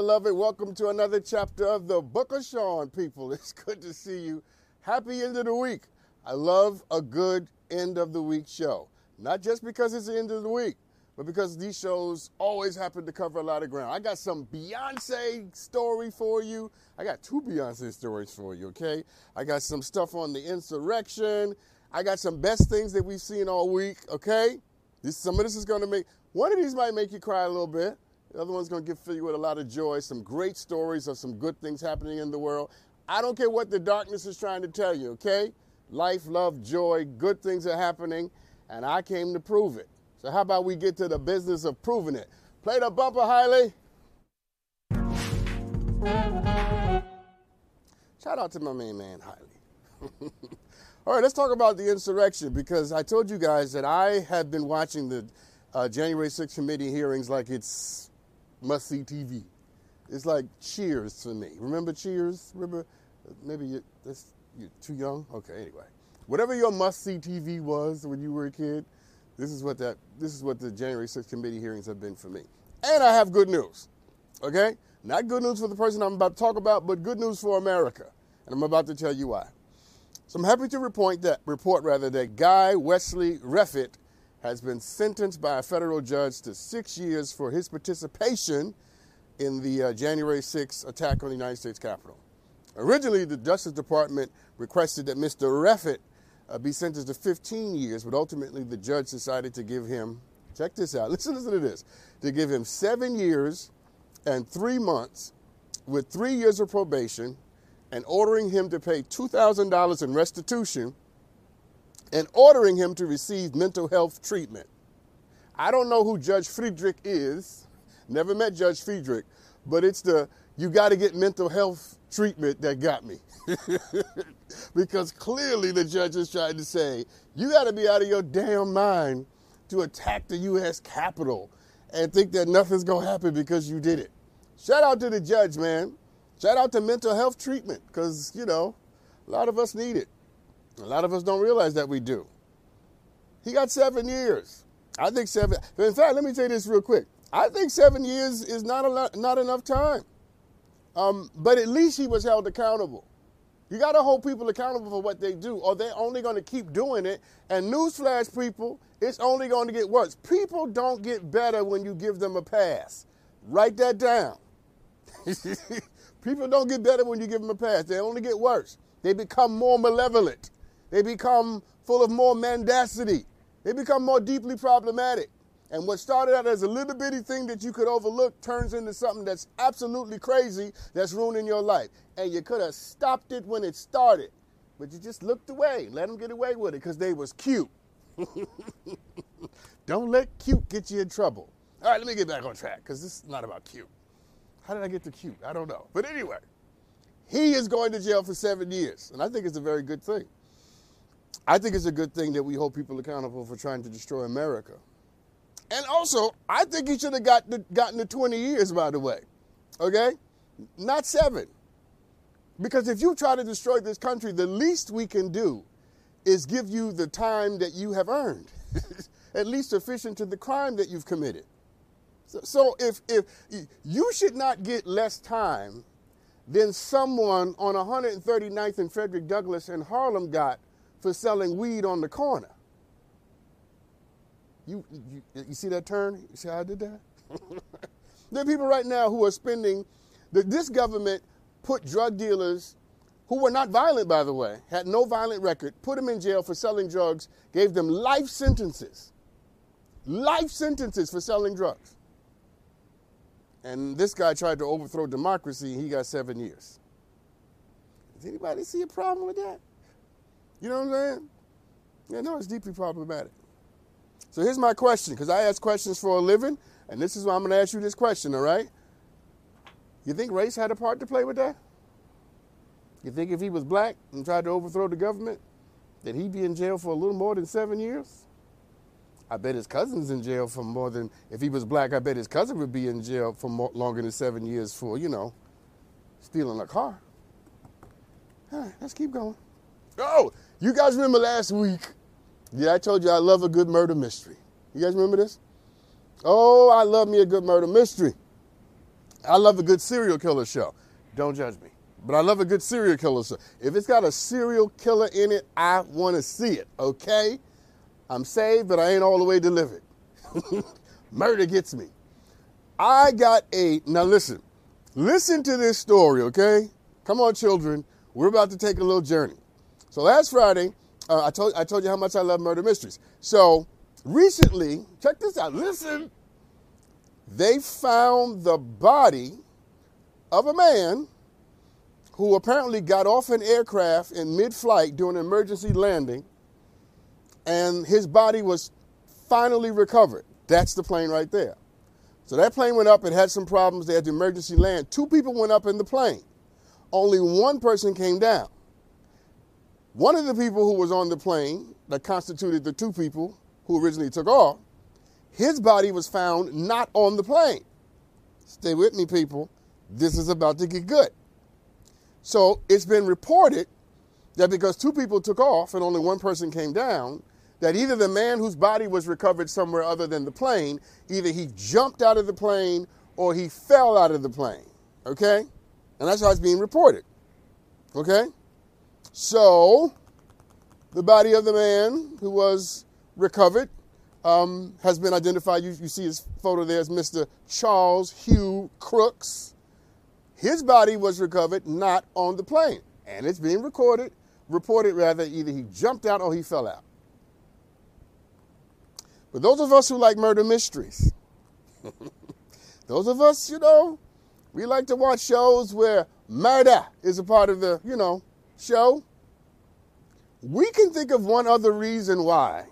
Beloved, welcome to another chapter of the Book of Sean, people. It's good to see you. Happy end of the week. I love a good end of the week show. Not just because it's the end of the week, but because these shows always happen to cover a lot of ground. I got some Beyonce story for you. I got two Beyonce stories for you, okay? I got some stuff on the insurrection. I got some best things that we've seen all week, okay? This, some of this is going to make, one of these might make you cry a little bit. The other one's going to fill you with a lot of joy, some great stories of some good things happening in the world. I don't care what the darkness is trying to tell you, okay? Life, love, joy, good things are happening, and I came to prove it. So how about we get to the business of proving it? Play the bumper, Hiley. Shout out to my main man, Hiley. All right, let's talk about the insurrection because I told you guys that I have been watching the uh, January 6th committee hearings like it's must see TV. It's like Cheers for me. Remember Cheers? Remember? Maybe you, that's, you're too young. Okay, anyway, whatever your must see TV was when you were a kid, this is what that this is what the January 6th committee hearings have been for me. And I have good news. Okay, not good news for the person I'm about to talk about, but good news for America, and I'm about to tell you why. So I'm happy to report that report rather that Guy Wesley Reffitt has been sentenced by a federal judge to six years for his participation in the uh, January 6th attack on the United States Capitol. Originally, the Justice Department requested that Mr. Reffitt uh, be sentenced to 15 years, but ultimately the judge decided to give him, check this out, listen, listen to this, to give him seven years and three months with three years of probation and ordering him to pay $2,000 in restitution and ordering him to receive mental health treatment. I don't know who Judge Friedrich is, never met Judge Friedrich, but it's the you got to get mental health treatment that got me. because clearly the judge is trying to say, you got to be out of your damn mind to attack the U.S. Capitol and think that nothing's going to happen because you did it. Shout out to the judge, man. Shout out to mental health treatment because, you know, a lot of us need it. A lot of us don't realize that we do. He got seven years. I think seven. In fact, let me tell you this real quick. I think seven years is not a lot, not enough time. Um, but at least he was held accountable. You got to hold people accountable for what they do, or they're only going to keep doing it. And newsflash, people, it's only going to get worse. People don't get better when you give them a pass. Write that down. people don't get better when you give them a pass. They only get worse. They become more malevolent. They become full of more mendacity. They become more deeply problematic. And what started out as a little bitty thing that you could overlook turns into something that's absolutely crazy that's ruining your life. And you could have stopped it when it started, but you just looked away, let them get away with it because they was cute. Don't let cute get you in trouble. All right, let me get back on track because this is not about cute. How did I get to cute? I don't know. But anyway, he is going to jail for seven years, and I think it's a very good thing. I think it's a good thing that we hold people accountable for trying to destroy America. And also, I think he should have got the, gotten the 20 years, by the way. Okay? Not seven. Because if you try to destroy this country, the least we can do is give you the time that you have earned, at least sufficient to the crime that you've committed. So, so if, if you should not get less time than someone on 139th and Frederick Douglass in Harlem got for selling weed on the corner. You, you, you see that turn? You see how I did that? there are people right now who are spending, this government put drug dealers who were not violent, by the way, had no violent record, put them in jail for selling drugs, gave them life sentences. Life sentences for selling drugs. And this guy tried to overthrow democracy, and he got seven years. Does anybody see a problem with that? You know what I'm saying? Yeah, no, it's deeply problematic. So here's my question, because I ask questions for a living, and this is why I'm going to ask you this question, all right? You think race had a part to play with that? You think if he was black and tried to overthrow the government, that he'd be in jail for a little more than seven years? I bet his cousin's in jail for more than, if he was black, I bet his cousin would be in jail for more, longer than seven years for, you know, stealing a car. All right, let's keep going. Oh, you guys remember last week? Yeah, I told you I love a good murder mystery. You guys remember this? Oh, I love me a good murder mystery. I love a good serial killer show. Don't judge me. But I love a good serial killer show. If it's got a serial killer in it, I want to see it, okay? I'm saved, but I ain't all the way delivered. Murder gets me. I got a, now listen, listen to this story, okay? Come on, children. We're about to take a little journey. So last Friday, uh, I, told, I told you how much I love murder mysteries. So recently, check this out, listen. They found the body of a man who apparently got off an aircraft in mid flight during an emergency landing and his body was finally recovered. That's the plane right there. So that plane went up, it had some problems, they had to emergency land. Two people went up in the plane. Only one person came down. One of the people who was on the plane that constituted the two people who originally took off, his body was found not on the plane. Stay with me, people. This is about to get good. So it's been reported that because two people took off and only one person came down, that either the man whose body was recovered somewhere other than the plane, either he jumped out of the plane or he fell out of the plane. Okay? And that's how it's being reported. Okay? So, the body of the man who was recovered um, has been identified. You, you see his photo there as Mr. Charles Hugh Crooks. His body was recovered not on the plane. And it's being recorded, reported rather, either he jumped out or he fell out. But those of us who like murder mysteries, those of us, you know, we like to watch shows where murder is a part of the, you know, show. We can think of one other reason why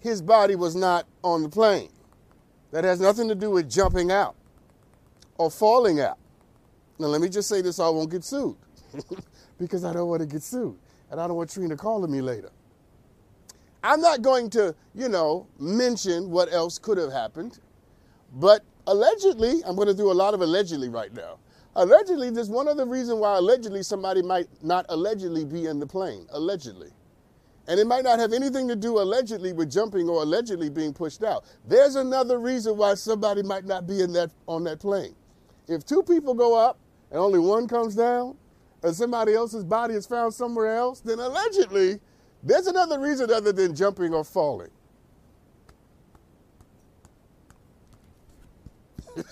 his body was not on the plane. That has nothing to do with jumping out or falling out. Now, let me just say this so I won't get sued because I don't want to get sued and I don't want Trina calling me later. I'm not going to, you know, mention what else could have happened, but allegedly, I'm going to do a lot of allegedly right now. Allegedly, there's one other reason why allegedly somebody might not allegedly be in the plane. Allegedly. And it might not have anything to do allegedly with jumping or allegedly being pushed out. There's another reason why somebody might not be in that on that plane. If two people go up and only one comes down, and somebody else's body is found somewhere else, then allegedly there's another reason other than jumping or falling.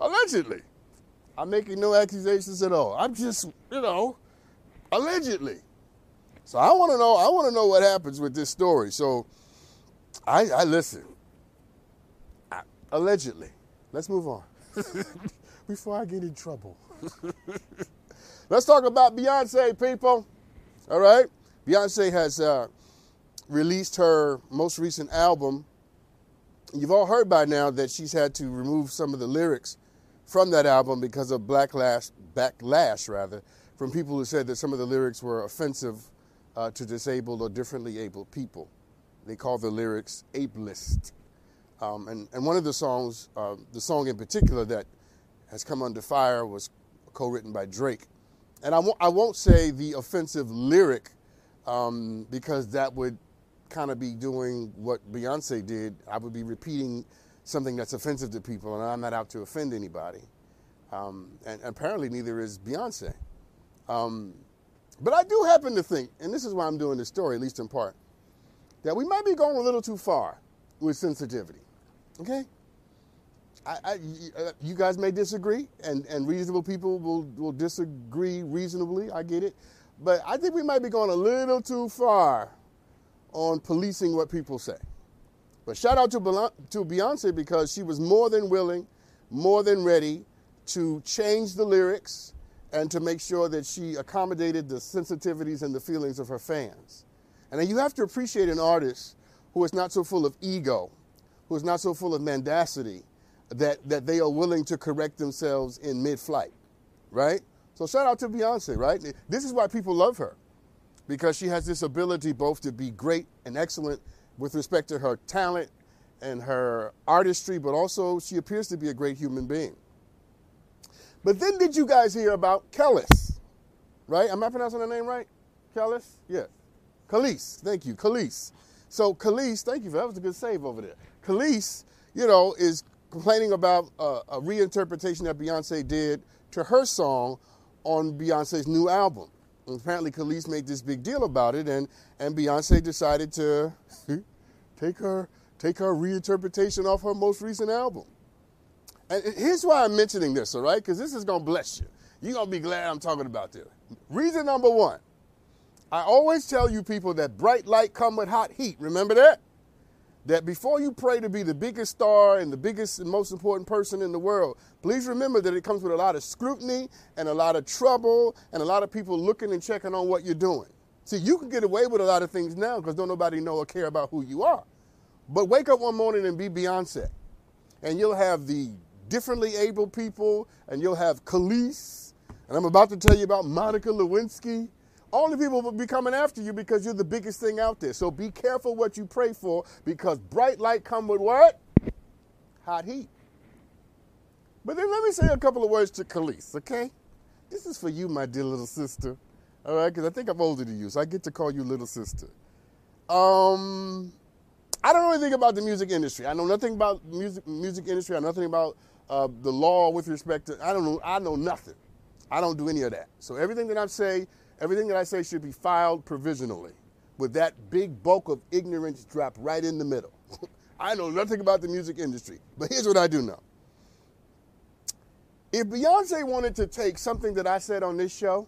allegedly. I'm making no accusations at all. I'm just, you know, allegedly. So I want to know. I want to know what happens with this story. So I, I listen. I, allegedly. Let's move on before I get in trouble. Let's talk about Beyonce, people. All right. Beyonce has uh, released her most recent album. You've all heard by now that she's had to remove some of the lyrics from that album because of backlash, backlash rather, from people who said that some of the lyrics were offensive uh, to disabled or differently abled people. They call the lyrics ableist. Um, and, and one of the songs, uh, the song in particular that has come under fire was co-written by Drake. And I w- I won't say the offensive lyric um, because that would kind of be doing what Beyonce did. I would be repeating something that's offensive to people, and I'm not out to offend anybody. Um, and apparently, neither is Beyonce. Um, but I do happen to think, and this is why I'm doing this story, at least in part, that we might be going a little too far with sensitivity. Okay? I, I, you guys may disagree, and, and reasonable people will, will disagree reasonably. I get it. But I think we might be going a little too far on policing what people say. But shout out to, Beyonce because she was more than willing, more than ready to change the lyrics and to make sure that she accommodated the sensitivities and the feelings of her fans. And you have to appreciate an artist who is not so full of ego, who is not so full of mendacity, that, that they are willing to correct themselves in mid flight, right? So shout out to Beyonce, right? This is why people love her, because she has this ability both to be great and excellent with respect to her talent and her artistry, but also she appears to be a great human being. But then did you guys hear about Kellis? Right? Am I pronouncing her name right? Kellis? Yeah. Kelis. Thank you. Kelis. So Kelis, thank you for that was a good save over there. Kelis, you know, is complaining about uh, a reinterpretation that Beyonce did to her song on Beyonce's new album. Apparently, Kelis made this big deal about it, and and Beyonce decided to take her take her reinterpretation off her most recent album. And here's why I'm mentioning this, all right? Because this is to bless you. You're to be glad I'm talking about this. Reason number one I always tell you people that bright light come with hot heat. Remember that? That before you pray to be the biggest star and the biggest and most important person in the world, please remember that it comes with a lot of scrutiny and a lot of trouble and a lot of people looking and checking on what you're doing. See, you can get away with a lot of things now because don't nobody know or care about who you are. But wake up one morning and be Beyonce. And you'll have the differently able people, and you'll have Kelis, and I'm about to tell you about Monica Lewinsky. The people will be coming after you because you're the biggest thing out there. So be careful what you pray for because bright light come with what? Hot heat. But then let me say a couple of words to Kelis, okay? This is for you, my dear little sister. All right, because I think I'm older than you, so I get to call you little sister. Um, I don't know anything about the music industry. I know nothing about music music industry. I know nothing about uh, the law with respect to. I don't know. I know nothing. I don't do any of that. So everything that I say, everything that I say should be filed provisionally, with that big bulk of ignorance dropped right in the middle. I know nothing about the music industry, but here's what I do know. If Beyonce wanted to take something that I said on this show,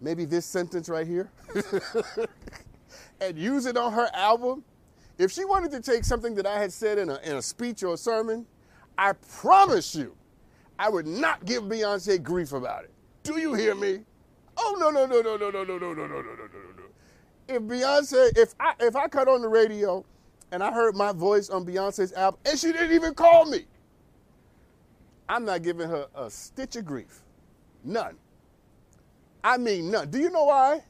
maybe this sentence right here, and use it on her album, if she wanted to take something that I had said in a, in a speech or a sermon, I promise you, I would not give Beyonce grief about it. Do you hear me? Oh no no no no no no no no no no no no no no. If Beyonce, if I if I cut on the radio and I heard my voice on Beyonce's album and she didn't even call me, I'm not giving her a stitch of grief. None. I mean none. Do you know why?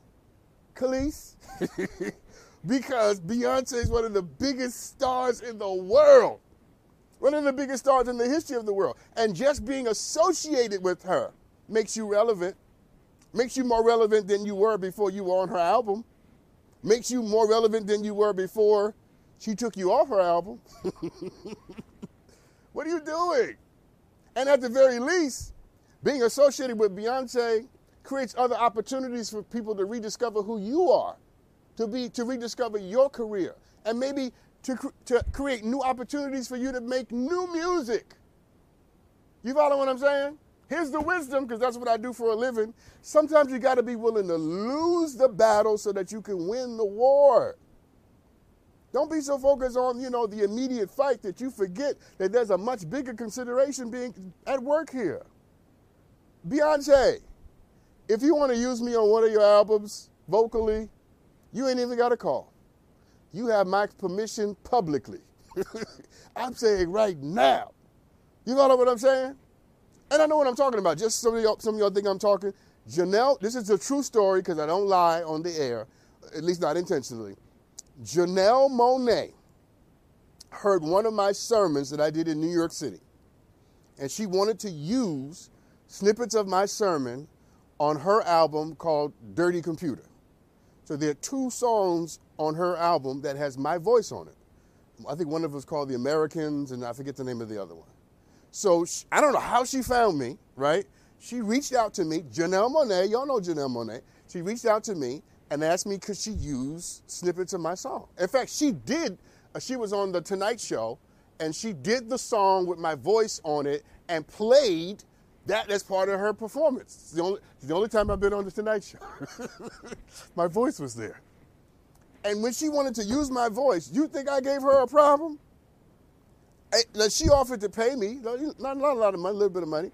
Kelis? because Beyonce is one of the biggest stars in the world, one of the biggest stars in the history of the world. And just being associated with her makes you relevant, makes you more relevant than you were before you were on her album, makes you more relevant than you were before she took you off her album. what are you doing? And at the very least, being associated with Beyonce creates other opportunities for people to rediscover who you are to be to rediscover your career and maybe to, to create new opportunities for you to make new music. You follow what I'm saying? Here's the wisdom, because that's what I do for a living. Sometimes you got to be willing to lose the battle so that you can win the war. Don't be so focused on, you know, the immediate fight that you forget that there's a much bigger consideration being at work here. Beyonce, if you want to use me on one of your albums vocally, you ain't even got a call. You have my permission publicly. I'm saying right now. You know what I'm saying? And I know what I'm talking about. Just some of y'all, some of y'all think I'm talking. Janelle, this is a true story because I don't lie on the air, at least not intentionally. Janelle Monáe heard one of my sermons that I did in New York City, and she wanted to use snippets of my sermon on her album called Dirty Computer. So there are two songs on her album that has my voice on it. I think one of them is called The Americans, and I forget the name of the other one. So she, I don't know how she found me, right? She reached out to me, Janelle Monáe, y'all know Janelle Monáe. She reached out to me and asked me could she use snippets of my song. In fact, she did. Uh, she was on the Tonight Show, and she did the song with my voice on it and played that as part of her performance. It's the only, the only time I've been on the Tonight Show. my voice was there. And when she wanted to use my voice, you think I gave her a problem? Hey, she offered to pay me, not, not a lot of money, a little bit of money.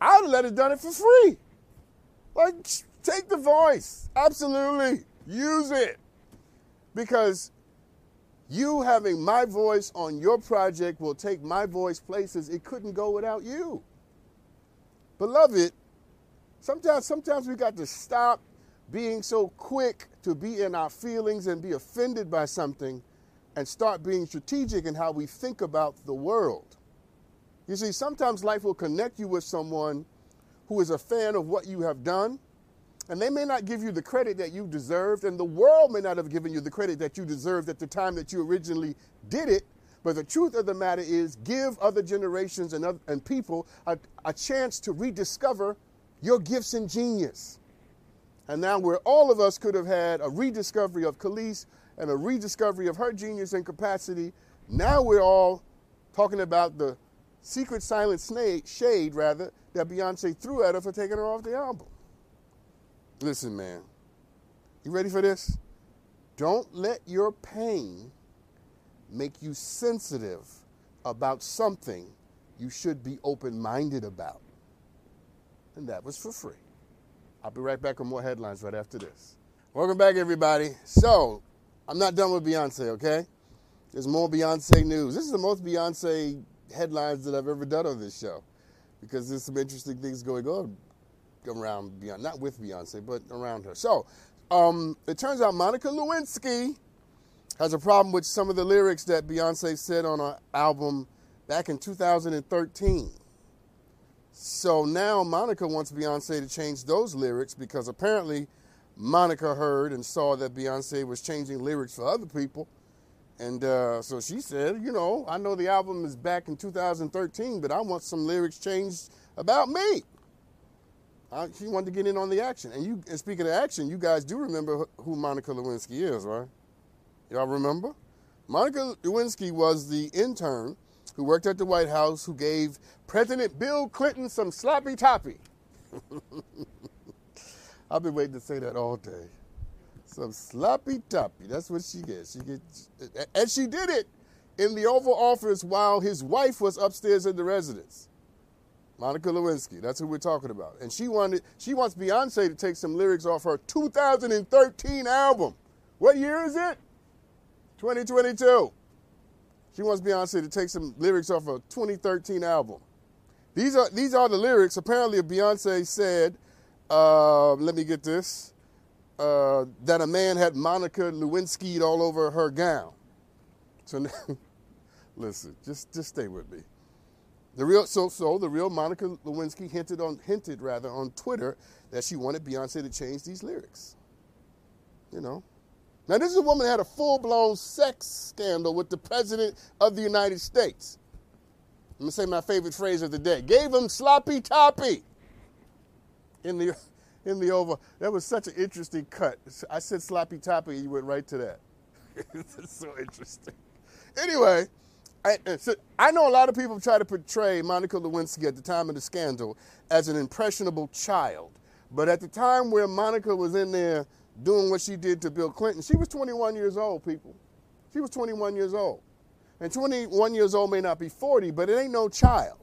I would have let her done it for free. Like, take the voice. Absolutely. Use it. Because you having my voice on your project will take my voice places it couldn't go without you. Beloved, sometimes sometimes we got to stop being so quick to be in our feelings and be offended by something and start being strategic in how we think about the world. You see, sometimes life will connect you with someone who is a fan of what you have done, and they may not give you the credit that you deserved, and the world may not have given you the credit that you deserved at the time that you originally did it. But the truth of the matter is, give other generations and, other, and people a, a chance to rediscover your gifts and genius. And now, where all of us could have had a rediscovery of Kelis and a rediscovery of her genius and capacity, now we're all talking about the secret silent shade, rather, that Beyonce threw at her for taking her off the album. Listen, man, you ready for this? Don't let your pain make you sensitive about something you should be open minded about. And that was for free. I'll be right back with more headlines right after this. Welcome back, everybody. So, I'm not done with Beyonce, okay? There's more Beyonce news. This is the most Beyonce headlines that I've ever done on this show because there's some interesting things going on around Beyonce, not with Beyonce, but around her. So, um, it turns out Monica Lewinsky has a problem with some of the lyrics that Beyonce said on her album back in 2013. So now Monica wants Beyonce to change those lyrics because apparently Monica heard and saw that Beyonce was changing lyrics for other people. And uh, so she said, you know, I know the album is back in 2013, but I want some lyrics changed about me. Uh, she wanted to get in on the action. And you, and speaking of action, you guys do remember who Monica Lewinsky is, right? Y'all remember? Monica Lewinsky was the intern who worked at the White House, who gave President Bill Clinton some sloppy toppy. I've been waiting to say that all day. Some sloppy toppy. That's what she gets. She gets, and she did it in the Oval Office while his wife was upstairs in the residence. Monica Lewinsky, that's who we're talking about. And she wanted, she wants Beyonce to take some lyrics off her 2013 album. What year is it? 2022. She wants Beyonce to take some lyrics off a 2013 album. These are these are the lyrics. Apparently, Beyonce said, uh, "Let me get this." Uh, that a man had Monica Lewinsky all over her gown. So, listen, just just stay with me. The real so so the real Monica Lewinsky hinted on hinted rather on Twitter that she wanted Beyonce to change these lyrics. You know, now, this is a woman that had a full blown sex scandal with the President of the United States. I'm to say my favorite phrase of the day gave him sloppy toppy in the, in the over. That was such an interesting cut. I said sloppy toppy, you went right to that. it's so interesting. Anyway, I, so I know a lot of people try to portray Monica Lewinsky at the time of the scandal as an impressionable child. But at the time where Monica was in there doing what she did to Bill Clinton. She was 21 years old, people. She was 21 years old. And 21 years old may not be 40, but it ain't no child.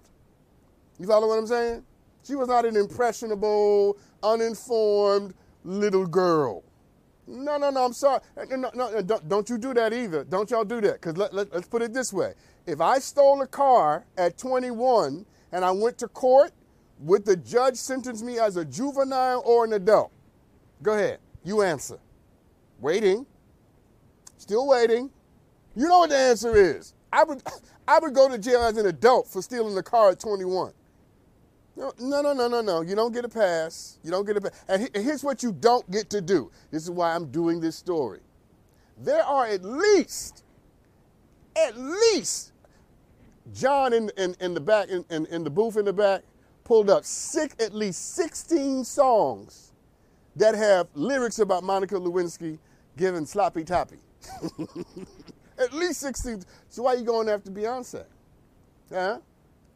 You follow what I'm saying? She was not an impressionable, uninformed little girl. No, no, no, I'm sorry. No, no, don't, don't you do that either. Don't y'all do that. Because let, let, let's put it this way. If I stole a car at 21 and I went to court, would the judge sentence me as a juvenile or an adult? Go ahead. You answer. Waiting. Still waiting. You know what the answer is. I would, I would go to jail as an adult for stealing the car at 21. No, no, no, no, no. You don't get a pass. You don't get a pass. And here's what you don't get to do. This is why I'm doing this story. There are at least, at least, John in, in, in the back, in, in, in the booth in the back, pulled up six, at least 16 songs that have lyrics about Monica Lewinsky giving sloppy toppy. At least 16. So why are you going after Beyonce? Huh?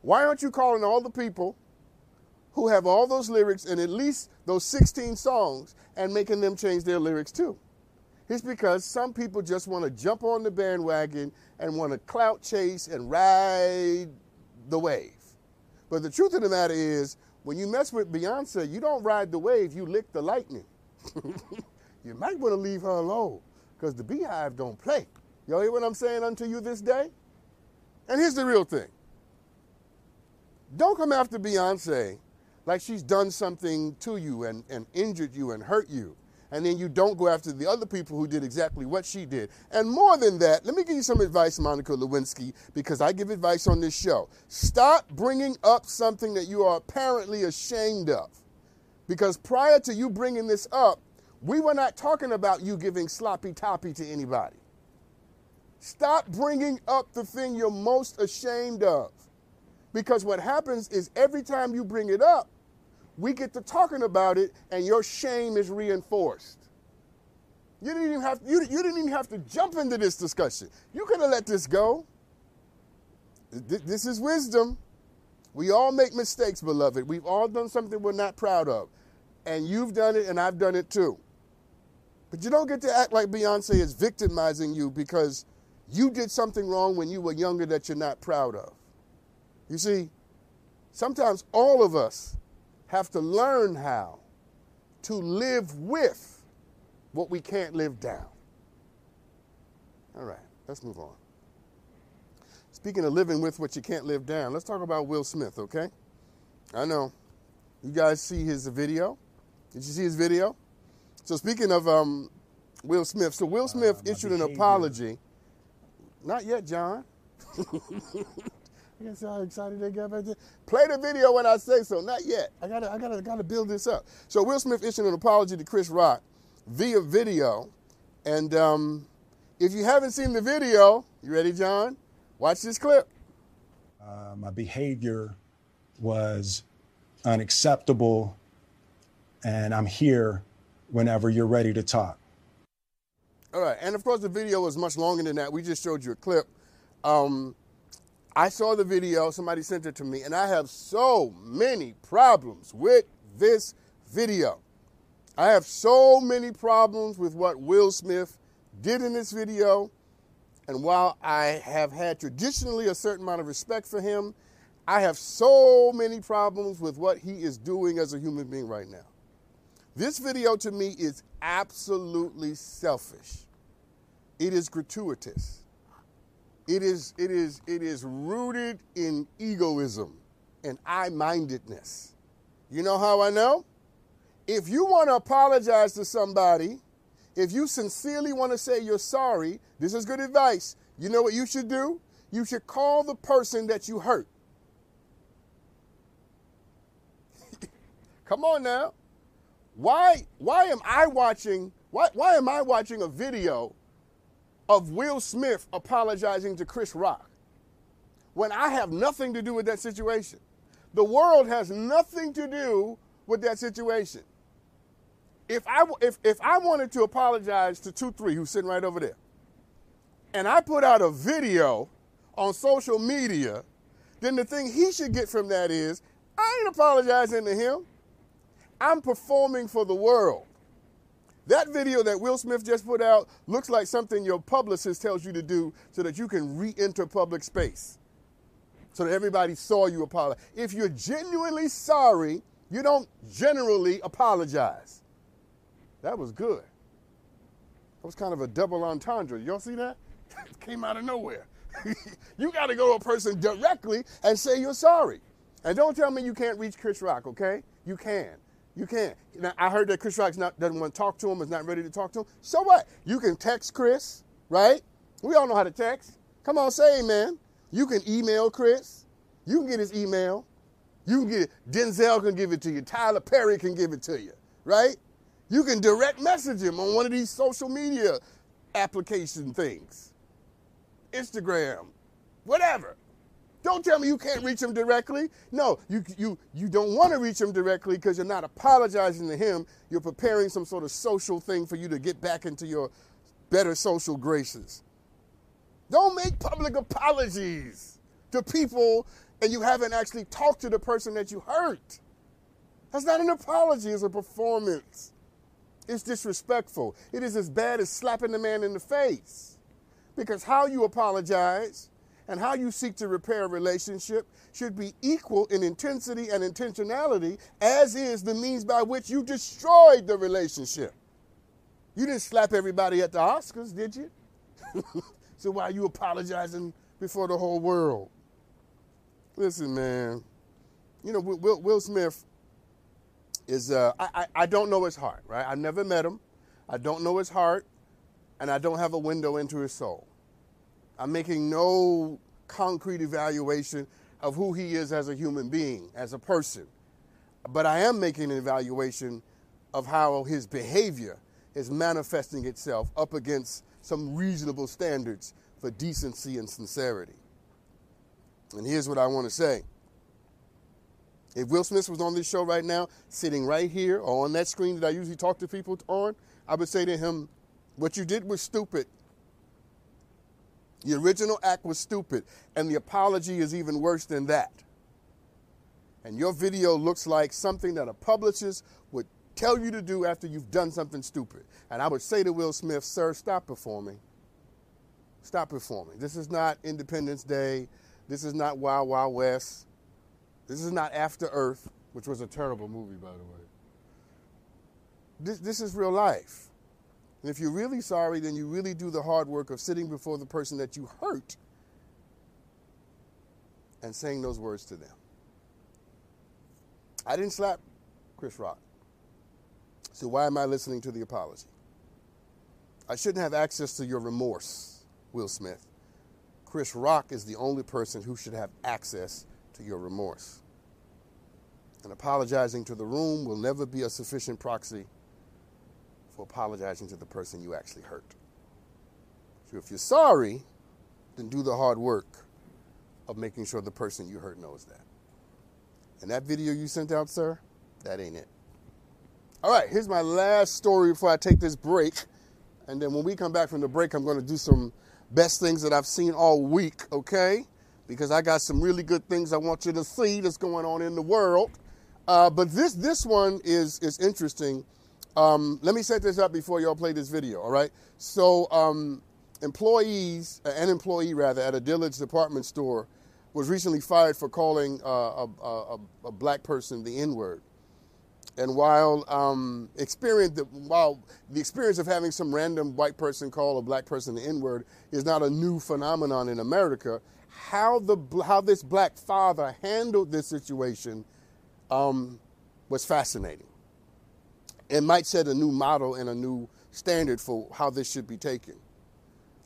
Why aren't you calling all the people who have all those lyrics and at least those 16 songs and making them change their lyrics too? It's because some people just want to jump on the bandwagon and want to clout chase and ride the wave. But the truth of the matter is, when you mess with Beyonce, you don't ride the wave, you lick the lightning. you might want to leave her alone because the beehive don't play. Y'all hear what I'm saying unto you this day? And here's the real thing. Don't come after Beyonce like she's done something to you and, and injured you and hurt you and then you don't go after the other people who did exactly what she did. And more than that, let me give you some advice, Monica Lewinsky, because I give advice on this show. Stop bringing up something that you are apparently ashamed of. Because prior to you bringing this up, we were not talking about you giving sloppy toppy to anybody. Stop bringing up the thing you're most ashamed of. Because what happens is every time you bring it up, we get to talking about it and your shame is reinforced. You didn't even have you, you didn't even have to jump into this discussion. You could have let this go. This is wisdom. We all make mistakes, beloved. We've all done something we're not proud of. And you've done it and I've done it too. But you don't get to act like Beyonce is victimizing you because you did something wrong when you were younger that you're not proud of. You see, sometimes all of us have to learn how to live with what we can't live down. All right, let's move on. Speaking of living with what you can't live down, let's talk about Will Smith, okay? I know. You guys see his video? Did you see his video? So speaking of um, Will Smith, so Will uh, Smith uh, issued an apology. Not yet, John. I guess how excited they right there. Play the video when I say so. Not yet. I gotta, I gotta, gotta build this up. So Will Smith issued an apology to Chris Rock via video, and um, if you haven't seen the video, you ready, John? Watch this clip. Uh, my behavior was unacceptable, and I'm here whenever you're ready to talk. All right, and of course the video was much longer than that. We just showed you a clip. Um, I saw the video, somebody sent it to me, and I have so many problems with this video. I have so many problems with what Will Smith did in this video. And while I have had traditionally a certain amount of respect for him, I have so many problems with what he is doing as a human being right now. This video to me is absolutely selfish. It is gratuitous. It is, it is, it is rooted in egoism and I mindedness. You know how I know? If you want to apologize to somebody, if you sincerely want to say you're sorry, this is good advice. You know what you should do? You should call the person that you hurt. Come on now. Why why am I watching why why am I watching a video of Will Smith apologizing to Chris Rock when I have nothing to do with that situation. The world has nothing to do with that situation. If I, if, if I wanted to apologize to 2 3, who's sitting right over there, and I put out a video on social media, then the thing he should get from that is I ain't apologizing to him. I'm performing for the world. That video that Will Smith just put out looks like something your publicist tells you to do so that you can re enter public space, so that everybody saw you apologize. If you're genuinely sorry, you don't generally apologize. That was good. That was kind of a double entendre. Y'all see that? it came out of nowhere. you got to go to a person directly and say you're sorry. And don't tell me you can't reach Chris Rock, okay? You can. You can't. Now, I heard that Chris Rock doesn't want to talk to him, is not ready to talk to him. So what? You can text Chris, right? We all know how to text. Come on, say amen. You can email Chris. You can get his email. You can get it. Denzel can give it to you. Tyler Perry can give it to you, right? You can direct message him on one of these social media application things. Instagram, whatever. Don't tell me you can't reach him directly. No, you, you, you don't want to reach him directly because you're not apologizing to him. You're preparing some sort of social thing for you to get back into your better social graces. Don't make public apologies to people and you haven't actually talked to the person that you hurt. That's not an apology, it's a performance. It's disrespectful. It is as bad as slapping the man in the face. Because how you apologize and how you seek to repair a relationship should be equal in intensity and intentionality, as is the means by which you destroyed the relationship. You didn't slap everybody at the Oscars, did you? so why are you apologizing before the whole world? Listen, man. You know, Will, Will Smith is, uh, I, I don't know his heart, right? I've never met him. I don't know his heart, and I don't have a window into his soul. I'm making no concrete evaluation of who he is as a human being, as a person. But I am making an evaluation of how his behavior is manifesting itself up against some reasonable standards for decency and sincerity. And here's what I want to say. If Will Smith was on this show right now, sitting right here or on that screen that I usually talk to people on, I would say to him, What you did was stupid. The original act was stupid, and the apology is even worse than that. And your video looks like something that a publicist would tell you to do after you've done something stupid. And I would say to Will Smith, Sir, stop performing. Stop performing. This is not Independence Day. This is not Wild Wild West. This is not After Earth, which was a terrible movie, by the way. This, this is real life. And if you're really sorry, then you really do the hard work of sitting before the person that you hurt and saying those words to them. I didn't slap Chris Rock. So why am I listening to the apology? I shouldn't have access to your remorse, Will Smith. Chris Rock is the only person who should have access to your remorse. And apologizing to the room will never be a sufficient proxy for apologizing to the person you actually hurt. So if you're sorry, then do the hard work of making sure the person you hurt knows that. And that video you sent out, sir, that ain't it. All right, here's my last story before I take this break. And then when we come back from the break, I'm going to do some best things that I've seen all week, okay? Because I got some really good things I want you to see that's going on in the world. Uh, but this this one is is interesting. Um, let me set this up before y'all play this video. All right. So um, employees, uh, an employee rather, at a Dillard's department store was recently fired for calling uh, a, a, a, black person the N word. And while um, experience, while the experience of having some random white person call a black person the N word is not a new phenomenon in America, how the how this black father handled this situation um, was fascinating. It might set a new model and a new standard for how this should be taken.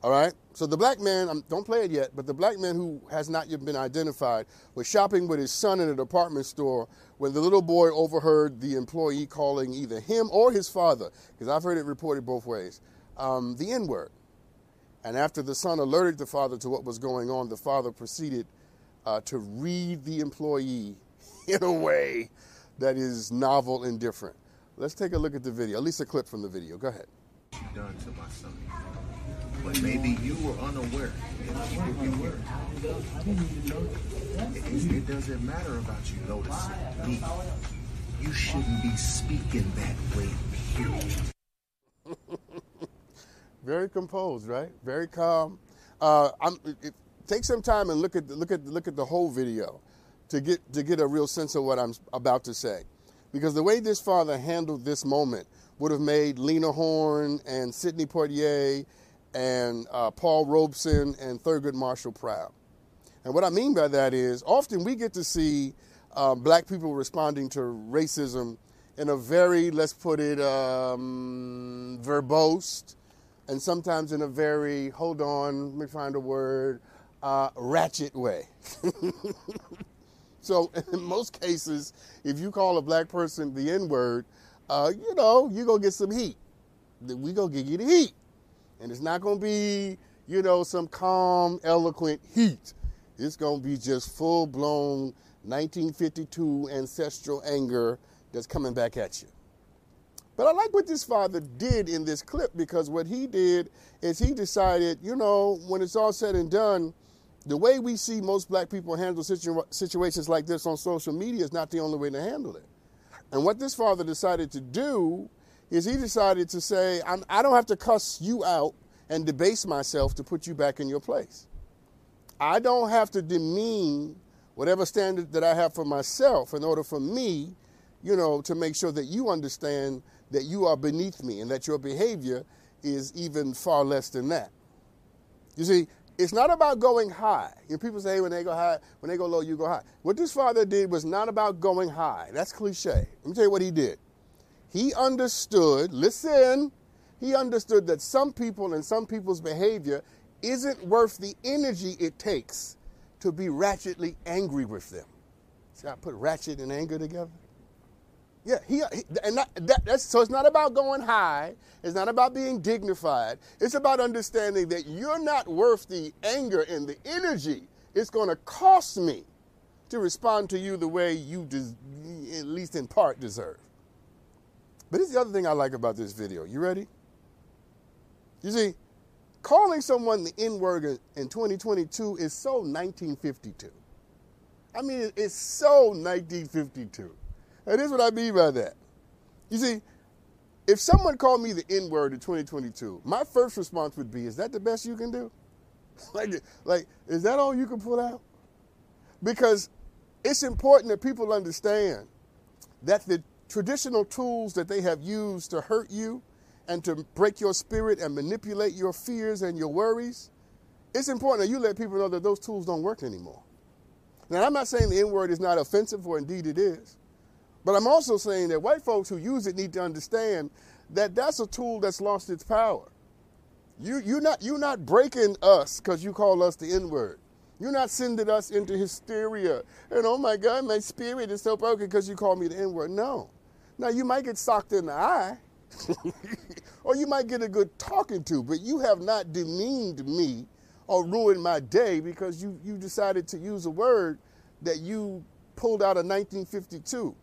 All right? So the black man, don't play it yet, but the black man who has not yet been identified was shopping with his son in a department store when the little boy overheard the employee calling either him or his father, because I've heard it reported both ways, um, the N word. And after the son alerted the father to what was going on, the father proceeded uh, to read the employee in a way that is novel and different. Let's take a look at the video, at least a clip from the video. Go ahead. Done to my son. But maybe you were unaware. It, it doesn't matter about you noticing me. You shouldn't be speaking that way, period. Very composed, right? Very calm. Uh, it, take some time and look at the, look at look at the whole video to get to get a real sense of what I'm about to say, because the way this father handled this moment would have made Lena Horne and Sidney Poitier and uh, Paul Robeson and Thurgood Marshall proud. And what I mean by that is often we get to see um, black people responding to racism in a very, let's put it, um, verbose, and sometimes in a very, hold on, let me find a word, uh, ratchet way. so in most cases, if you call a black person the N word, uh, you know, you're going to get some heat. we to give you the heat. And it's not going to be, you know, some calm, eloquent heat. It's going to be just full blown 1952 ancestral anger that's coming back at you. But I like what this father did in this clip because what he did is he decided, you know, when it's all said and done, the way we see most black people handle situ- situations like this on social media is not the only way to handle it. And what this father decided to do is he decided to say, I'm, I don't have to cuss you out and debase myself to put you back in your place. I don't have to demean whatever standard that I have for myself in order for me, you know, to make sure that you understand that you are beneath me and that your behavior is even far less than that. You see, it's not about going high. You know, people say when they go high, when they go low, you go high. What this father did was not about going high. That's cliche. Let me tell you what he did. He understood, listen, he understood that some people and some people's behavior isn't worth the energy it takes to be ratchetly angry with them. See, I put ratchet and anger together. Yeah, he, he and that, that, that's so. It's not about going high. It's not about being dignified. It's about understanding that you're not worth the anger and the energy it's going to cost me to respond to you the way you, des- at least in part, deserve. But here's the other thing I like about this video. You ready? You see, calling someone the N word in 2022 is so 1952. I mean, it's so 1952. And is what I mean by that. You see, if someone called me the N word in 2022, my first response would be, Is that the best you can do? like, like, is that all you can pull out? Because it's important that people understand that the traditional tools that they have used to hurt you and to break your spirit and manipulate your fears and your worries, it's important that you let people know that those tools don't work anymore. Now, I'm not saying the N word is not offensive, for indeed it is. But I'm also saying that white folks who use it need to understand that that's a tool that's lost its power. You, you're, not, you're not breaking us because you call us the N word. You're not sending us into hysteria. And oh my God, my spirit is so broken because you call me the N word. No. Now, you might get socked in the eye, or you might get a good talking to, but you have not demeaned me or ruined my day because you, you decided to use a word that you pulled out of 1952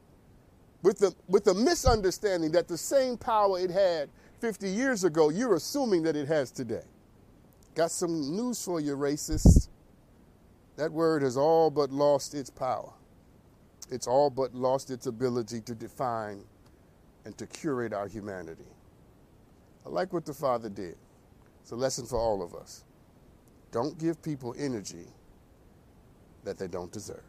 with the, with the misunderstanding that the same power it had 50 years ago, you're assuming that it has today. Got some news for you, racists. That word has all but lost its power it's all but lost its ability to define and to curate our humanity. I like what the Father did. It's a lesson for all of us. Don't give people energy that they don't deserve.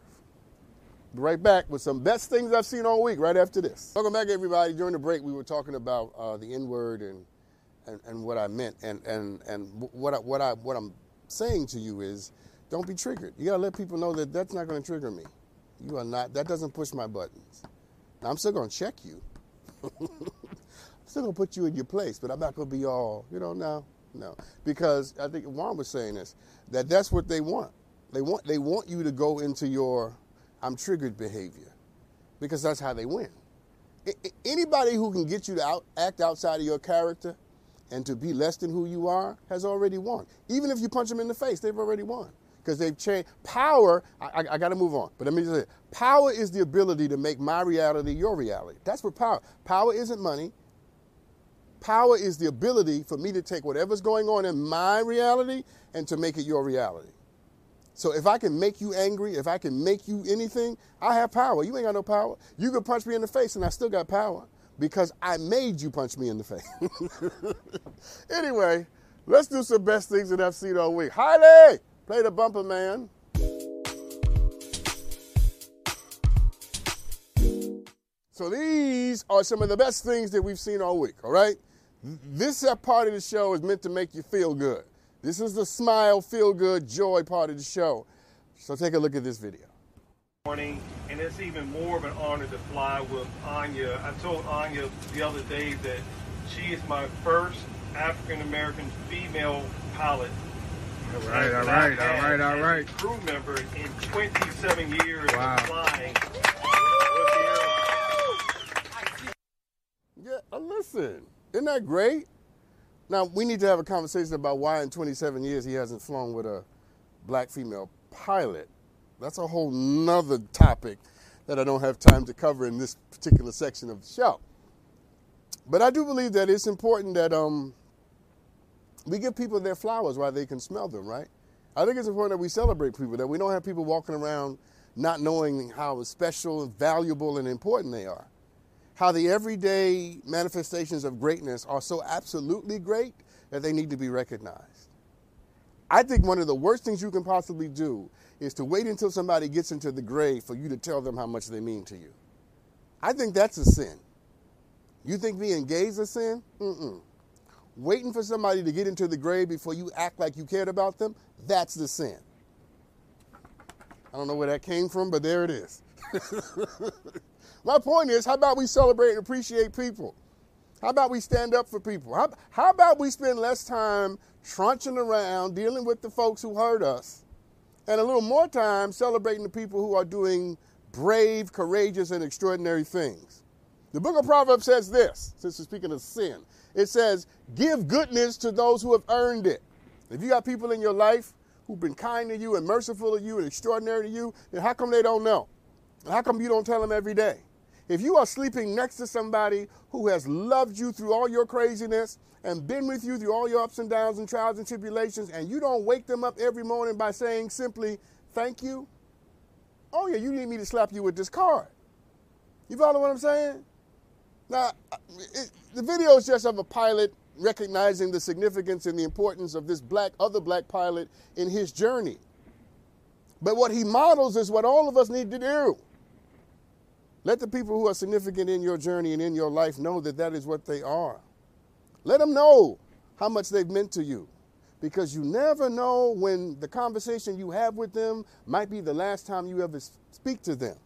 Be right back with some best things I've seen all week right after this. Welcome back, everybody. During the break, we were talking about uh, the N word and, and, and what I meant. And, and, and what, I, what, I, what I'm saying to you is don't be triggered. You got to let people know that that's not going to trigger me. You are not, that doesn't push my buttons. Now, I'm still going to check you. I'm still going to put you in your place, but I'm not going to be all, you know, no, no. Because I think Juan was saying this, that that's what they want. They want, they want you to go into your I'm triggered behavior because that's how they win. I, anybody who can get you to out, act outside of your character and to be less than who you are has already won. Even if you punch them in the face, they've already won because they've changed. Power, I, I, I got to move on, but let me just say power is the ability to make my reality your reality. That's what power. Power isn't money. Power is the ability for me to take whatever's going on in my reality and to make it your reality. So if I can make you angry, if I can make you anything, I have power. You ain't got no power. You could punch me in the face and I still got power because I made you punch me in the face. anyway, let's do some best things that I've seen all week. Haile! Play the bumper, man. So these are some of the best things that we've seen all week, all right? This part of the show is meant to make you feel good. This is the smile, feel good, joy part of the show. So take a look at this video. Morning, and it's even more of an honor to fly with Anya. I told Anya the other day that she is my first African American female pilot all right, all right, all right, all right. Crew member in 27 years wow. of flying. Yeah, uh, listen, isn't that great? Now we need to have a conversation about why in 27 years he hasn't flown with a black female pilot. That's a whole nother topic that I don't have time to cover in this particular section of the show. But I do believe that it's important that um, we give people their flowers while they can smell them, right? I think it's important that we celebrate people, that we don't have people walking around not knowing how special valuable and important they are. How the everyday manifestations of greatness are so absolutely great that they need to be recognized. I think one of the worst things you can possibly do is to wait until somebody gets into the grave for you to tell them how much they mean to you. I think that's a sin. You think being gay is a sin? Mm-mm. Waiting for somebody to get into the grave before you act like you cared about them, that's the sin. I don't know where that came from, but there it is. My point is, how about we celebrate and appreciate people? How about we stand up for people? How, how about we spend less time trunching around dealing with the folks who hurt us and a little more time celebrating the people who are doing brave, courageous, and extraordinary things? The book of Proverbs says this, since we're speaking of sin. It says, Give goodness to those who have earned it. If you got people in your life who've been kind to you and merciful to you and extraordinary to you, then how come they don't know? How come you don't tell them every day? If you are sleeping next to somebody who has loved you through all your craziness and been with you through all your ups and downs and trials and tribulations, and you don't wake them up every morning by saying simply, thank you, oh yeah, you need me to slap you with this card. You follow what I'm saying? Now, it, the video is just of a pilot recognizing the significance and the importance of this black, other black pilot in his journey. But what he models is what all of us need to do. Let the people who are significant in your journey and in your life know that that is what they are. Let them know how much they've meant to you because you never know when the conversation you have with them might be the last time you ever speak to them.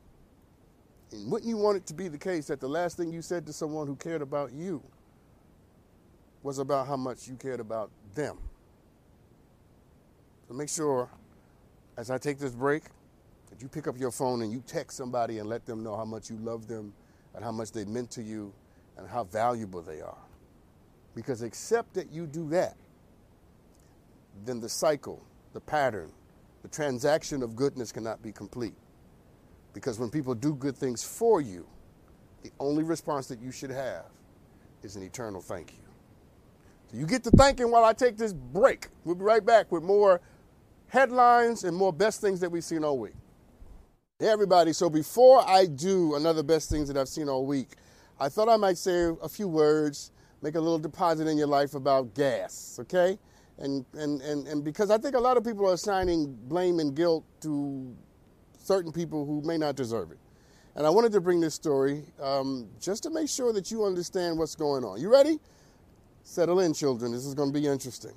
And wouldn't you want it to be the case that the last thing you said to someone who cared about you was about how much you cared about them? So make sure as I take this break you pick up your phone and you text somebody and let them know how much you love them and how much they meant to you and how valuable they are. Because except that you do that, then the cycle, the pattern, the transaction of goodness cannot be complete. Because when people do good things for you, the only response that you should have is an eternal thank you. So you get to thanking while I take this break. We'll be right back with more headlines and more best things that we've seen all week. Hey, everybody. So before I do another best things that I've seen all week, I thought I might say a few words, make a little deposit in your life about gas, okay? And, and, and, and because I think a lot of people are assigning blame and guilt to certain people who may not deserve it. And I wanted to bring this story um, just to make sure that you understand what's going on. You ready? Settle in, children. This is going to be interesting.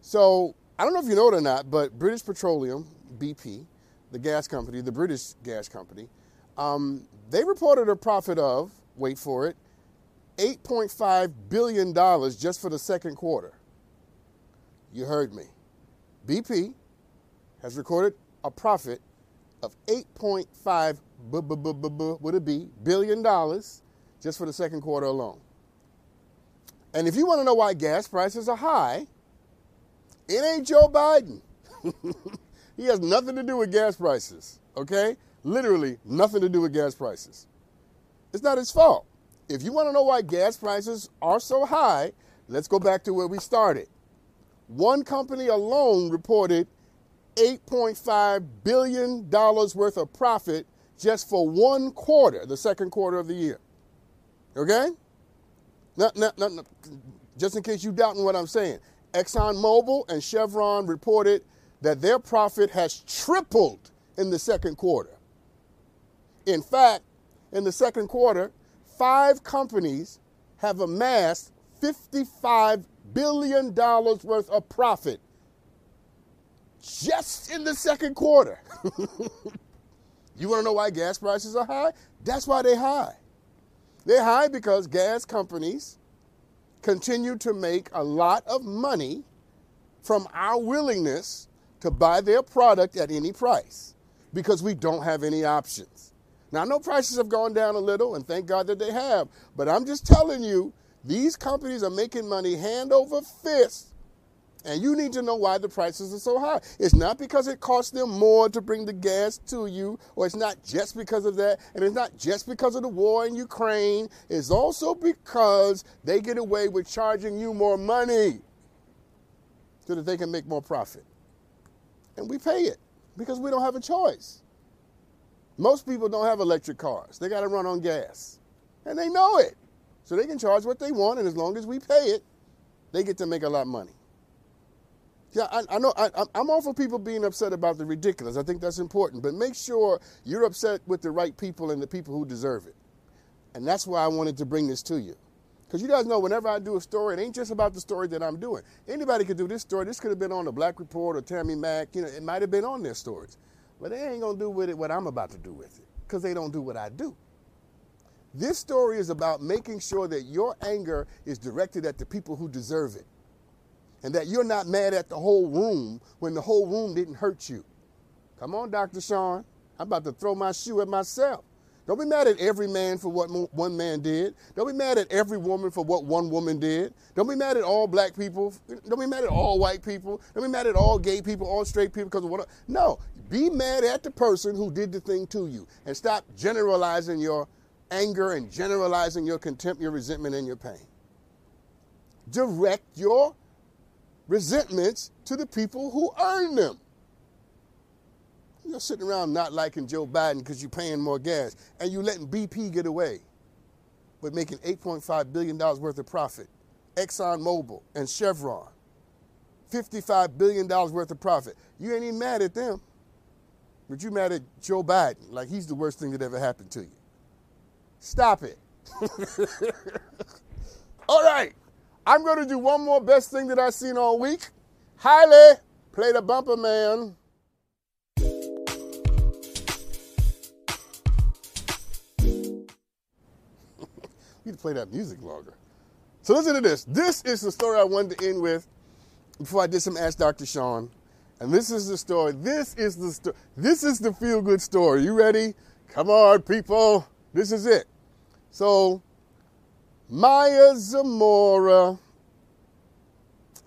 So, I don't know if you know it or not, but British Petroleum, BP, the gas company, the British gas company, um, they reported a profit of, wait for it, $8.5 billion just for the second quarter. You heard me. BP has recorded a profit of 8.5 b- b- b- b- would it be billion dollars just for the second quarter alone. And if you want to know why gas prices are high, it ain't Joe Biden. he has nothing to do with gas prices, okay? Literally nothing to do with gas prices. It's not his fault. If you want to know why gas prices are so high, let's go back to where we started. One company alone reported $8.5 billion worth of profit just for one quarter, the second quarter of the year. Okay? Just in case you're doubting what I'm saying, ExxonMobil and Chevron reported that their profit has tripled in the second quarter. In fact, in the second quarter, five companies have amassed $55 billion worth of profit just in the second quarter. you want to know why gas prices are high? That's why they're high. They're high because gas companies continue to make a lot of money from our willingness to buy their product at any price because we don't have any options. Now, I know prices have gone down a little, and thank God that they have, but I'm just telling you, these companies are making money hand over fist and you need to know why the prices are so high. It's not because it costs them more to bring the gas to you, or it's not just because of that, and it's not just because of the war in Ukraine. It's also because they get away with charging you more money so that they can make more profit. And we pay it because we don't have a choice. Most people don't have electric cars, they got to run on gas. And they know it. So they can charge what they want, and as long as we pay it, they get to make a lot of money. Yeah, I, I know. I, I'm all for people being upset about the ridiculous. I think that's important. But make sure you're upset with the right people and the people who deserve it. And that's why I wanted to bring this to you. Because you guys know, whenever I do a story, it ain't just about the story that I'm doing. Anybody could do this story. This could have been on the Black Report or Tammy Mack. You know, it might have been on their stories. But they ain't to do with it what I'm about to do with it. Because they don't do what I do. This story is about making sure that your anger is directed at the people who deserve it and that you're not mad at the whole room when the whole room didn't hurt you. Come on, Dr. Sean. I'm about to throw my shoe at myself. Don't be mad at every man for what one man did. Don't be mad at every woman for what one woman did. Don't be mad at all black people. Don't be mad at all white people. Don't be mad at all gay people, all straight people because of what. No, be mad at the person who did the thing to you and stop generalizing your anger and generalizing your contempt, your resentment, and your pain. Direct your resentments to the people who earn them. You're sitting around not liking Joe Biden because you're paying more gas and you're letting BP get away with making $8.5 billion worth of profit. ExxonMobil and Chevron, $55 billion worth of profit. You ain't even mad at them, but you mad at Joe Biden like he's the worst thing that ever happened to you. Stop it. All right. I'm going to do one more best thing that I've seen all week. Hailey, play the bumper, man. Need to play that music longer. So listen to this. This is the story I wanted to end with before I did some Ask Dr. Sean. And this is the story. This is the story. This is the feel good story. You ready? Come on, people. This is it. So Maya Zamora.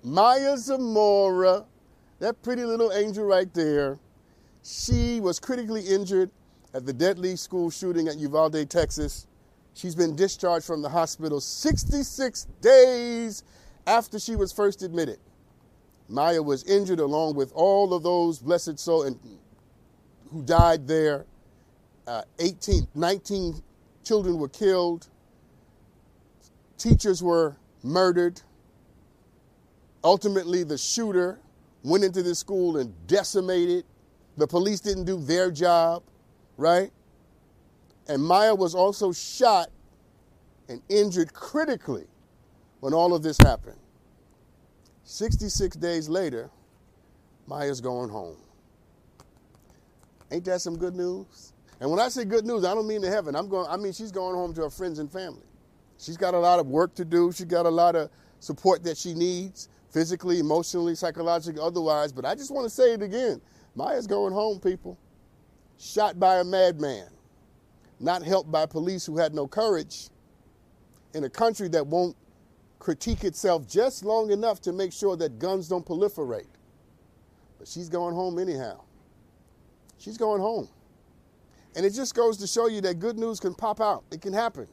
Maya Zamora, that pretty little angel right there, she was critically injured at the deadly school shooting at Uvalde, Texas. She's been discharged from the hospital 66 days after she was first admitted. Maya was injured along with all of those blessed souls and who died there. Uh, 18, 19 children were killed. Teachers were murdered. Ultimately, the shooter went into this school and decimated. The police didn't do their job, right? And Maya was also shot and injured critically when all of this happened. 66 days later, Maya's going home. Ain't that some good news? And when I say good news, I don't mean to heaven. I'm going I mean she's going home to her friends and family. She's got a lot of work to do. She's got a lot of support that she needs, physically, emotionally, psychologically, otherwise. But I just want to say it again. Maya's going home, people. Shot by a madman. Not helped by police who had no courage. In a country that won't critique itself just long enough to make sure that guns don't proliferate. But she's going home anyhow. She's going home. And it just goes to show you that good news can pop out. It can happen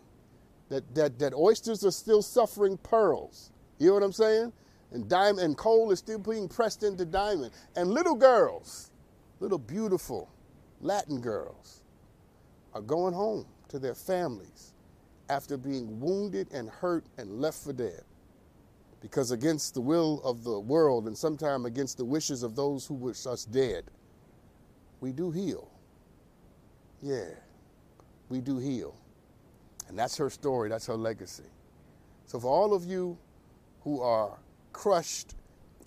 that, that, that oysters are still suffering pearls. You know what I'm saying? And diamond and coal is still being pressed into diamond. And little girls, little beautiful Latin girls, are going home to their families after being wounded and hurt and left for dead. Because against the will of the world and sometimes against the wishes of those who wish us dead, we do heal. Yeah, we do heal. And that's her story, that's her legacy. So, for all of you who are crushed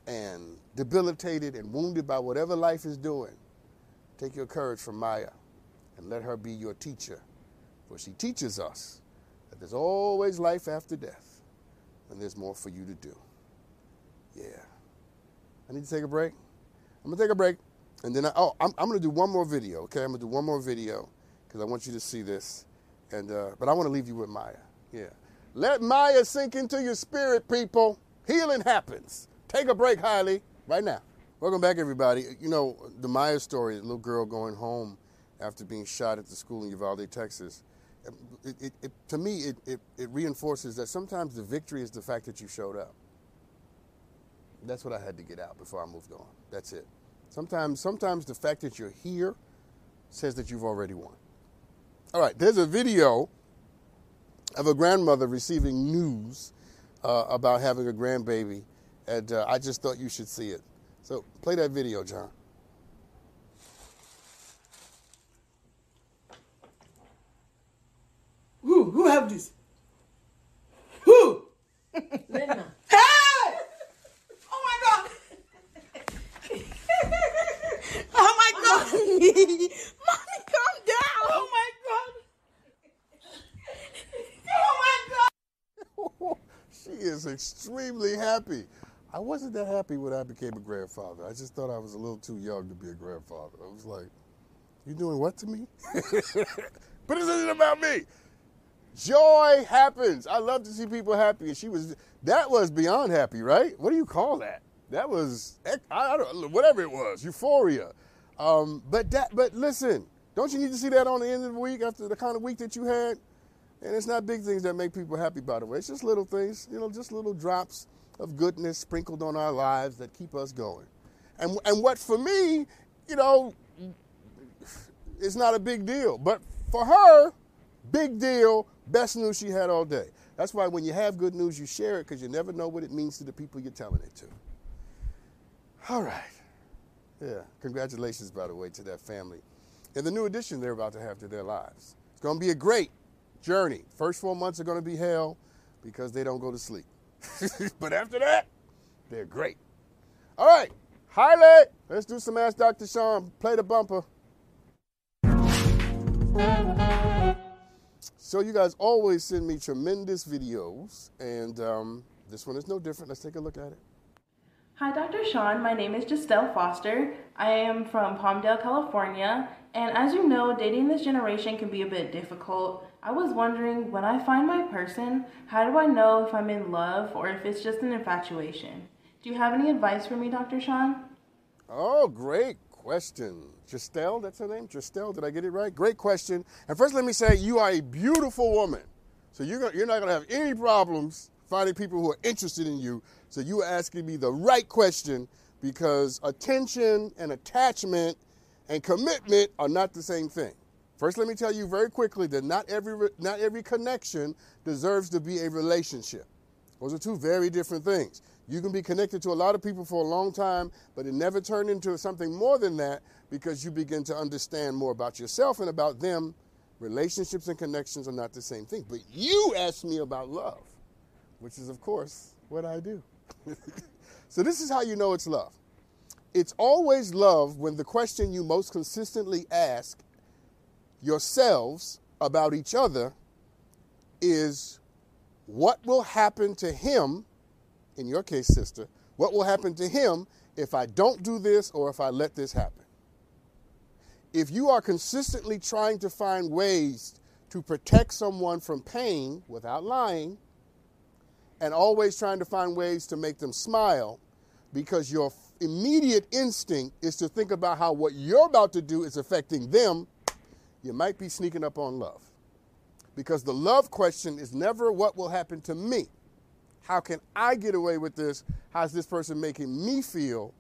and debilitated and wounded by whatever life is doing, take your courage from Maya and let her be your teacher. For she teaches us that there's always life after death and there's more for you to do. Yeah. I need to take a break. I'm going to take a break. And then, I, oh, I'm, I'm going to do one more video, okay? I'm going to do one more video because I want you to see this. And uh, but I want to leave you with Maya. Yeah. Let Maya sink into your spirit, people. Healing happens. Take a break, Hailey, right now. Welcome back, everybody. You know, the Maya story, the little girl going home after being shot at the school in Uvalde, Texas. It, it, it, to me, it, it reinforces that sometimes the victory is the fact that you showed up. That's what I had to get out before I moved on. That's it. Sometimes, sometimes the fact that you're here says that you've already won. All right, there's a video of a grandmother receiving news uh, about having a grandbaby, and uh, I just thought you should see it. So play that video, John. Who? Who have this? Who? Linda. Hey! Oh my god! oh my god! Mommy, calm down! Oh my god! Oh my god! she is extremely happy. I wasn't that happy when I became a grandfather. I just thought I was a little too young to be a grandfather. I was like, you doing what to me? but this isn't about me. Joy happens. I love to see people happy. And she was, that was beyond happy, right? What do you call that? That was, I, don't, whatever it was, euphoria. Um, but that, but listen, don't you need to see that on the end of the week after the kind of week that you had? And it's not big things that make people happy, by the way. It's just little things, you know, just little drops of goodness sprinkled on our lives that keep us going. And, and what for me, you know, is not a big deal. But for her, big deal, best news she had all day. That's why when you have good news, you share it because you never know what it means to the people you're telling it to. All right. Yeah, congratulations, by the way, to that family and the new addition they're about to have to their lives. It's going to be a great journey. First four months are going to be hell because they don't go to sleep. but after that, they're great. All right, highlight. Let's do some Ask Dr. Sean. Play the bumper. So you guys always send me tremendous videos, and um, this one is no different. Let's take a look at it. Hi, Dr. Sean. My name is Justelle Foster. I am from Palmdale, California. And as you know, dating this generation can be a bit difficult. I was wondering, when I find my person, how do I know if I'm in love or if it's just an infatuation? Do you have any advice for me, Dr. Sean? Oh, great question. Justelle, that's her name? Justelle, did I get it right? Great question. And first, let me say, you are a beautiful woman. So you're, you're not going to have any problems finding people who are interested in you. So you are asking me the right question because attention and attachment and commitment are not the same thing. First, let me tell you very quickly that not every, not every connection deserves to be a relationship. Those are two very different things. You can be connected to a lot of people for a long time, but it never turned into something more than that because you begin to understand more about yourself and about them. Relationships and connections are not the same thing. But you asked me about love, which is, of course, what I do. so, this is how you know it's love. It's always love when the question you most consistently ask yourselves about each other is what will happen to him, in your case, sister, what will happen to him if I don't do this or if I let this happen? If you are consistently trying to find ways to protect someone from pain without lying, and always trying to find ways to make them smile, because your immediate instinct is to think about how what you're about to do is affecting them, you might be sneaking up on love. Because the love question is never what will happen to me. How can I get away with this? How's this person making me feel?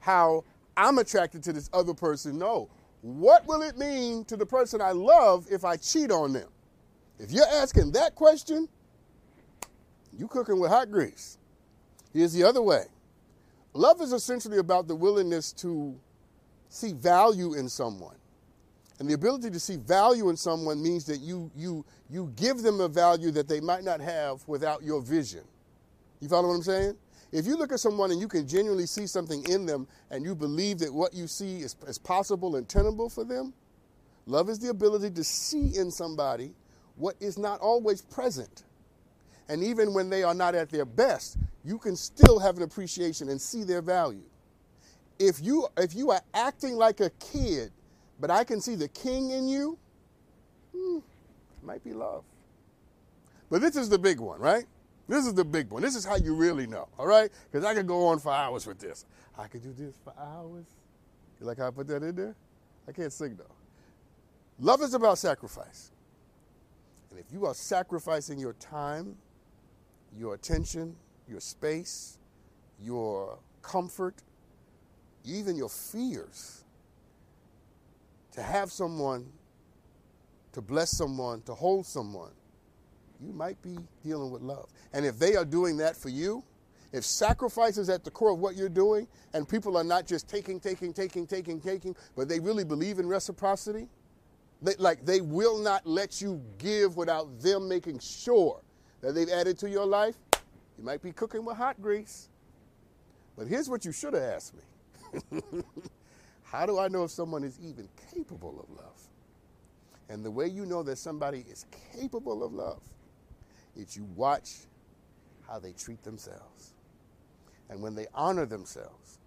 How I'm attracted to this other person? No. What will it mean to the person I love if I cheat on them? If you're asking that question, you're cooking with hot grease. Here's the other way. Love is essentially about the willingness to see value in someone. And the ability to see value in someone means that you, you, you give them a value that they might not have without your vision. You follow what I'm saying? If you look at someone and you can genuinely see something in them and you believe that what you see is, is possible and tenable for them, love is the ability to see in somebody what is not always present. And even when they are not at their best, you can still have an appreciation and see their value. If you, if you are acting like a kid but I can see the king in you, hmm, might be love. But this is the big one, right? This is the big one. This is how you really know, all right? Because I could go on for hours with this. I could do this for hours. You like how I put that in there? I can't sing though. Love is about sacrifice. And if you are sacrificing your time, your attention, your space, your comfort, even your fears, to have someone, to bless someone, to hold someone, you might be dealing with love. And if they are doing that for you, if sacrifice is at the core of what you're doing, and people are not just taking, taking, taking, taking, taking, but they really believe in reciprocity, they, like they will not let you give without them making sure that they've added to your life, you might be cooking with hot grease. But here's what you should have asked me How do I know if someone is even capable of love? And the way you know that somebody is capable of love is you watch how they treat themselves. And when they honor themselves,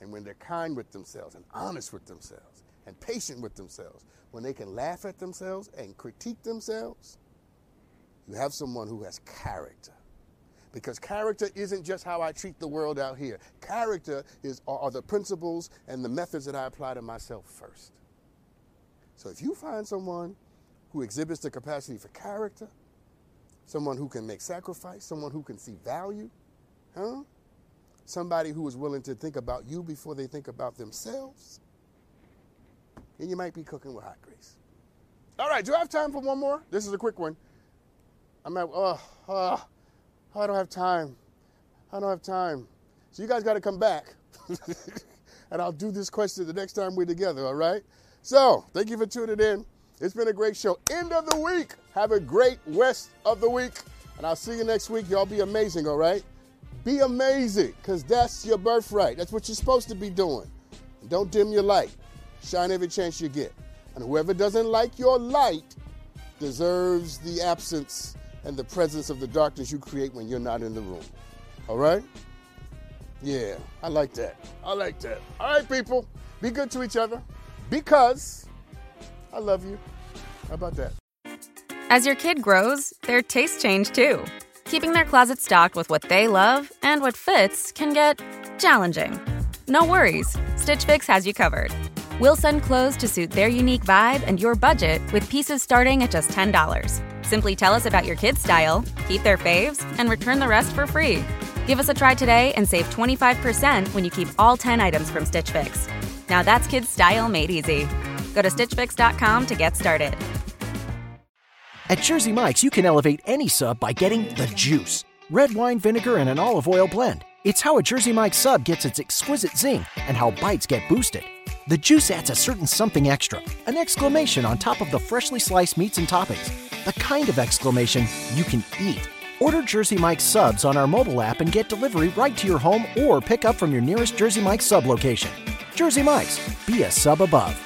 and when they're kind with themselves, and honest with themselves, and patient with themselves, when they can laugh at themselves and critique themselves, you have someone who has character. Because character isn't just how I treat the world out here. Character is, are the principles and the methods that I apply to myself first. So if you find someone who exhibits the capacity for character, someone who can make sacrifice, someone who can see value, huh? Somebody who is willing to think about you before they think about themselves, And you might be cooking with hot grease. All right, do I have time for one more? This is a quick one. I'm at, oh, oh, I don't have time. I don't have time. So you guys got to come back. and I'll do this question the next time we're together, all right? So, thank you for tuning in. It's been a great show. End of the week. Have a great rest of the week. And I'll see you next week. Y'all be amazing, all right? Be amazing, because that's your birthright. That's what you're supposed to be doing. don't dim your light. Shine every chance you get. And whoever doesn't like your light deserves the absence and the presence of the darkness you create when you're not in the room. All right? Yeah, I like that. I like that. All right, people, be good to each other because I love you. How about that? As your kid grows, their tastes change too. Keeping their closet stocked with what they love and what fits can get challenging. No worries, Stitch Fix has you covered. We'll send clothes to suit their unique vibe and your budget with pieces starting at just $10. Simply tell us about your kids' style, keep their faves, and return the rest for free. Give us a try today and save 25% when you keep all 10 items from Stitch Fix. Now that's kids' style made easy. Go to StitchFix.com to get started. At Jersey Mike's, you can elevate any sub by getting the juice red wine, vinegar, and an olive oil blend. It's how a Jersey Mike's sub gets its exquisite zing and how bites get boosted. The juice adds a certain something extra, an exclamation on top of the freshly sliced meats and toppings. The kind of exclamation you can eat. Order Jersey Mike's subs on our mobile app and get delivery right to your home or pick up from your nearest Jersey Mike's sub location. Jersey Mike's, be a sub above.